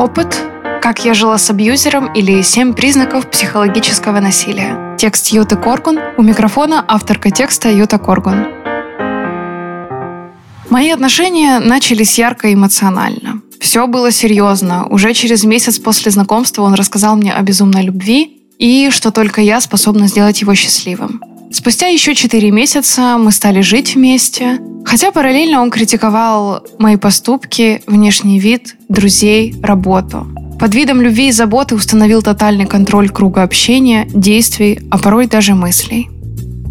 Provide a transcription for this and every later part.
Опыт «Как я жила с абьюзером» или «Семь признаков психологического насилия». Текст Юты Коргун. У микрофона авторка текста Юта Коргун. Мои отношения начались ярко и эмоционально. Все было серьезно. Уже через месяц после знакомства он рассказал мне о безумной любви и что только я способна сделать его счастливым. Спустя еще четыре месяца мы стали жить вместе, хотя параллельно он критиковал мои поступки, внешний вид, друзей, работу. Под видом любви и заботы установил тотальный контроль круга общения, действий, а порой даже мыслей.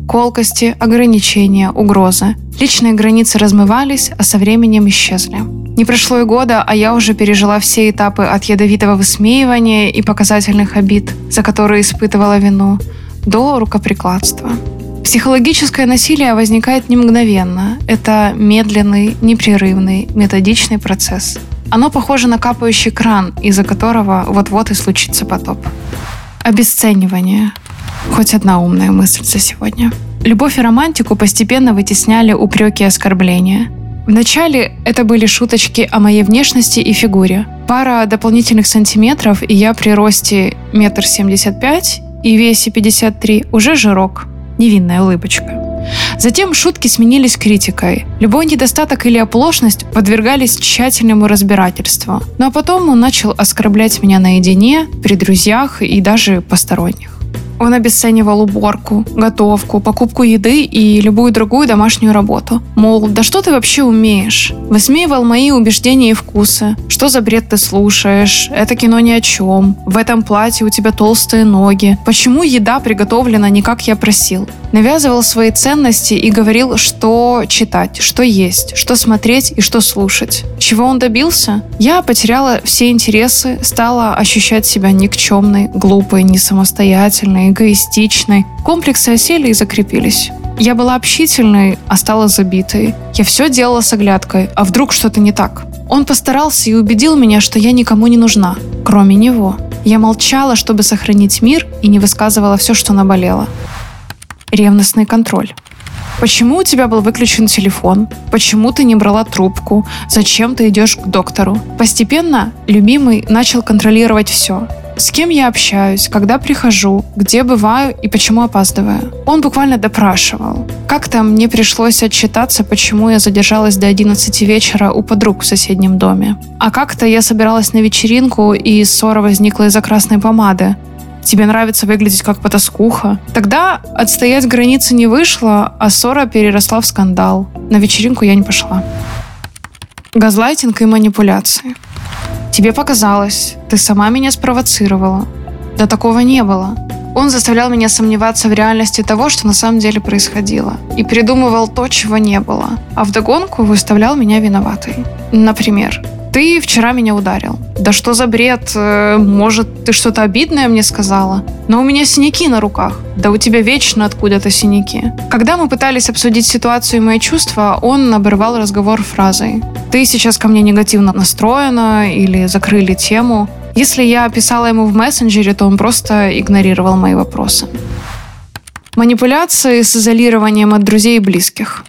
Колкости, ограничения, угрозы. Личные границы размывались, а со временем исчезли. Не прошло и года, а я уже пережила все этапы от ядовитого высмеивания и показательных обид, за которые испытывала вину, до рукоприкладства. Психологическое насилие возникает не мгновенно. Это медленный, непрерывный, методичный процесс. Оно похоже на капающий кран, из-за которого вот-вот и случится потоп. Обесценивание. Хоть одна умная мысль за сегодня. Любовь и романтику постепенно вытесняли упреки и оскорбления. Вначале это были шуточки о моей внешности и фигуре. Пара дополнительных сантиметров, и я при росте метр семьдесят пять и весе 53 уже жирок. Невинная улыбочка. Затем шутки сменились критикой. Любой недостаток или оплошность подвергались тщательному разбирательству. Ну а потом он начал оскорблять меня наедине, при друзьях и даже посторонних. Он обесценивал уборку, готовку, покупку еды и любую другую домашнюю работу. Мол, да что ты вообще умеешь? Высмеивал мои убеждения и вкусы. Что за бред ты слушаешь? Это кино ни о чем. В этом платье у тебя толстые ноги. Почему еда приготовлена не как я просил? Навязывал свои ценности и говорил, что читать, что есть, что смотреть и что слушать. Чего он добился? Я потеряла все интересы, стала ощущать себя никчемной, глупой, несамостоятельной, эгоистичной. Комплексы осели и закрепились. Я была общительной, а стала забитой. Я все делала с оглядкой, а вдруг что-то не так? Он постарался и убедил меня, что я никому не нужна, кроме него. Я молчала, чтобы сохранить мир, и не высказывала все, что наболело. Ревностный контроль. Почему у тебя был выключен телефон? Почему ты не брала трубку? Зачем ты идешь к доктору? Постепенно любимый начал контролировать все. С кем я общаюсь, когда прихожу, где бываю и почему опаздываю. Он буквально допрашивал. Как-то мне пришлось отчитаться, почему я задержалась до 11 вечера у подруг в соседнем доме. А как-то я собиралась на вечеринку, и ссора возникла из-за красной помады тебе нравится выглядеть как потаскуха. Тогда отстоять границы не вышло, а ссора переросла в скандал. На вечеринку я не пошла. Газлайтинг и манипуляции. Тебе показалось, ты сама меня спровоцировала. Да такого не было. Он заставлял меня сомневаться в реальности того, что на самом деле происходило, и придумывал то, чего не было, а вдогонку выставлял меня виноватой. Например, ты вчера меня ударил. Да что за бред? Э, может, ты что-то обидное мне сказала? Но у меня синяки на руках. Да у тебя вечно откуда-то синяки. Когда мы пытались обсудить ситуацию и мои чувства, он оборвал разговор фразой. Ты сейчас ко мне негативно настроена или закрыли тему. Если я писала ему в мессенджере, то он просто игнорировал мои вопросы. Манипуляции с изолированием от друзей и близких.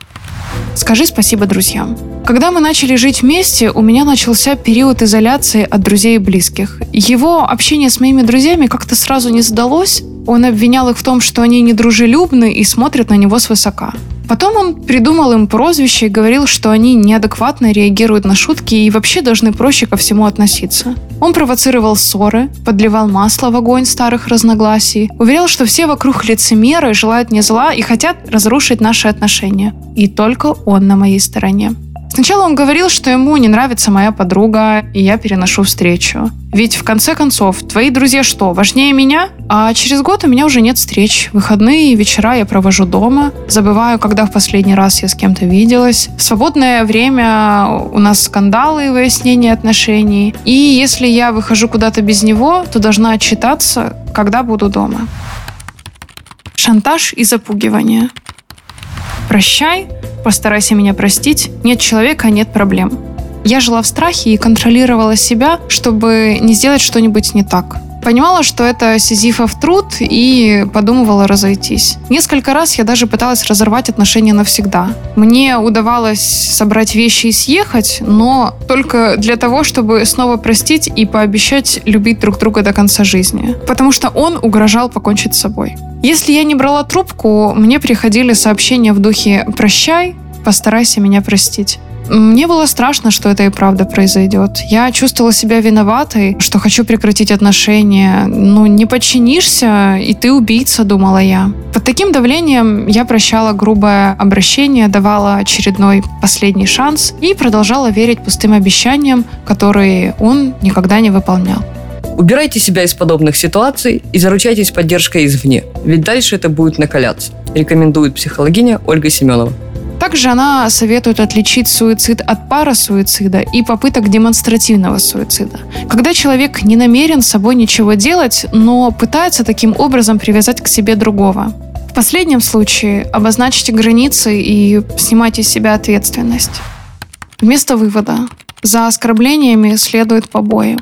Скажи спасибо друзьям. Когда мы начали жить вместе, у меня начался период изоляции от друзей и близких. Его общение с моими друзьями как-то сразу не сдалось. Он обвинял их в том, что они недружелюбны и смотрят на него свысока. Потом он придумал им прозвище и говорил, что они неадекватно реагируют на шутки и вообще должны проще ко всему относиться. Он провоцировал ссоры, подливал масло в огонь старых разногласий, уверял, что все вокруг лицемеры, желают мне зла и хотят разрушить наши отношения. И только он на моей стороне. Сначала он говорил, что ему не нравится моя подруга, и я переношу встречу. Ведь в конце концов, твои друзья что, важнее меня? А через год у меня уже нет встреч. Выходные и вечера я провожу дома. Забываю, когда в последний раз я с кем-то виделась. В свободное время у нас скандалы и выяснение отношений. И если я выхожу куда-то без него, то должна отчитаться, когда буду дома. Шантаж и запугивание. Прощай, постарайся меня простить. Нет человека, нет проблем. Я жила в страхе и контролировала себя, чтобы не сделать что-нибудь не так. Понимала, что это сизифов труд и подумывала разойтись. Несколько раз я даже пыталась разорвать отношения навсегда. Мне удавалось собрать вещи и съехать, но только для того, чтобы снова простить и пообещать любить друг друга до конца жизни. Потому что он угрожал покончить с собой. Если я не брала трубку, мне приходили сообщения в духе «прощай», «постарайся меня простить». Мне было страшно, что это и правда произойдет. Я чувствовала себя виноватой, что хочу прекратить отношения. Ну, не подчинишься, и ты убийца, думала я. Под таким давлением я прощала грубое обращение, давала очередной последний шанс и продолжала верить пустым обещаниям, которые он никогда не выполнял. Убирайте себя из подобных ситуаций и заручайтесь поддержкой извне, ведь дальше это будет накаляться, рекомендует психологиня Ольга Семенова. Также она советует отличить суицид от парасуицида и попыток демонстративного суицида. Когда человек не намерен с собой ничего делать, но пытается таким образом привязать к себе другого. В последнем случае обозначьте границы и снимайте с себя ответственность. Вместо вывода. За оскорблениями следует побои.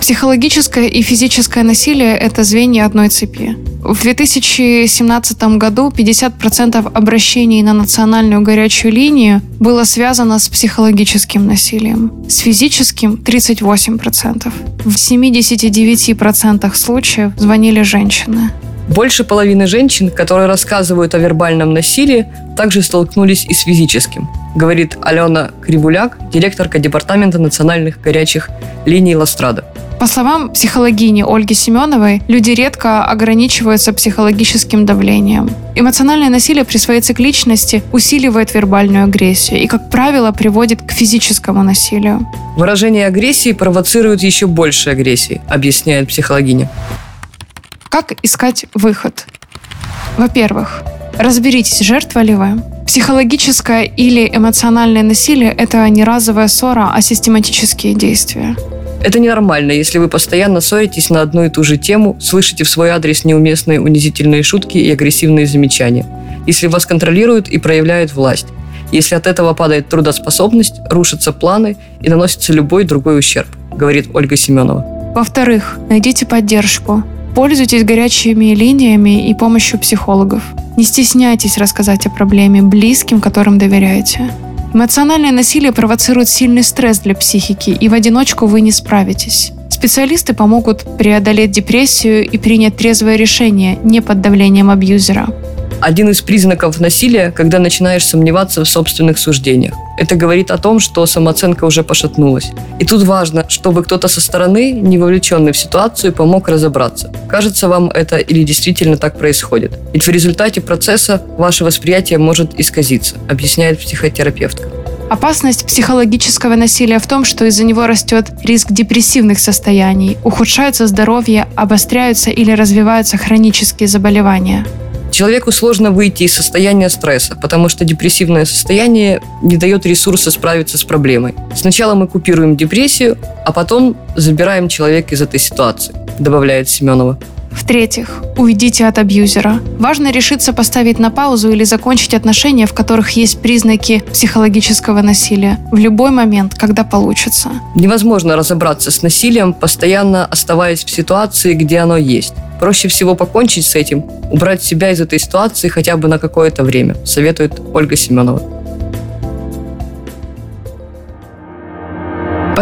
Психологическое и физическое насилие – это звенья одной цепи. В 2017 году 50% обращений на национальную горячую линию было связано с психологическим насилием, с физическим – 38%. В 79% случаев звонили женщины. Больше половины женщин, которые рассказывают о вербальном насилии, также столкнулись и с физическим, говорит Алена Кривуляк, директорка Департамента национальных горячих линий Ластрада. По словам психологини Ольги Семеновой, люди редко ограничиваются психологическим давлением. Эмоциональное насилие при своей цикличности усиливает вербальную агрессию и, как правило, приводит к физическому насилию. Выражение агрессии провоцирует еще больше агрессии, объясняет психологиня. Как искать выход? Во-первых, разберитесь, жертва ли вы. Психологическое или эмоциональное насилие – это не разовая ссора, а систематические действия. Это ненормально, если вы постоянно ссоритесь на одну и ту же тему, слышите в свой адрес неуместные унизительные шутки и агрессивные замечания. Если вас контролируют и проявляют власть. Если от этого падает трудоспособность, рушатся планы и наносится любой другой ущерб, говорит Ольга Семенова. Во-вторых, найдите поддержку. Пользуйтесь горячими линиями и помощью психологов. Не стесняйтесь рассказать о проблеме близким, которым доверяете. Эмоциональное насилие провоцирует сильный стресс для психики, и в одиночку вы не справитесь. Специалисты помогут преодолеть депрессию и принять трезвое решение не под давлением абьюзера один из признаков насилия, когда начинаешь сомневаться в собственных суждениях. Это говорит о том, что самооценка уже пошатнулась. И тут важно, чтобы кто-то со стороны, не вовлеченный в ситуацию, помог разобраться. Кажется вам это или действительно так происходит. Ведь в результате процесса ваше восприятие может исказиться, объясняет психотерапевтка. Опасность психологического насилия в том, что из-за него растет риск депрессивных состояний, ухудшается здоровье, обостряются или развиваются хронические заболевания. Человеку сложно выйти из состояния стресса, потому что депрессивное состояние не дает ресурса справиться с проблемой. Сначала мы купируем депрессию, а потом забираем человека из этой ситуации, добавляет Семенова. В-третьих, уйдите от абьюзера. Важно решиться поставить на паузу или закончить отношения, в которых есть признаки психологического насилия, в любой момент, когда получится. Невозможно разобраться с насилием, постоянно оставаясь в ситуации, где оно есть. Проще всего покончить с этим, убрать себя из этой ситуации хотя бы на какое-то время, советует Ольга Семенова.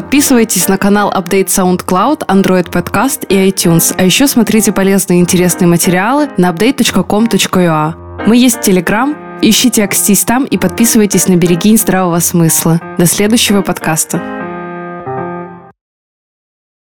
Подписывайтесь на канал Update SoundCloud, Android Podcast и iTunes. А еще смотрите полезные и интересные материалы на update.com.ua. Мы есть в Telegram. Ищите Акстись там и подписывайтесь на «Берегинь здравого смысла». До следующего подкаста.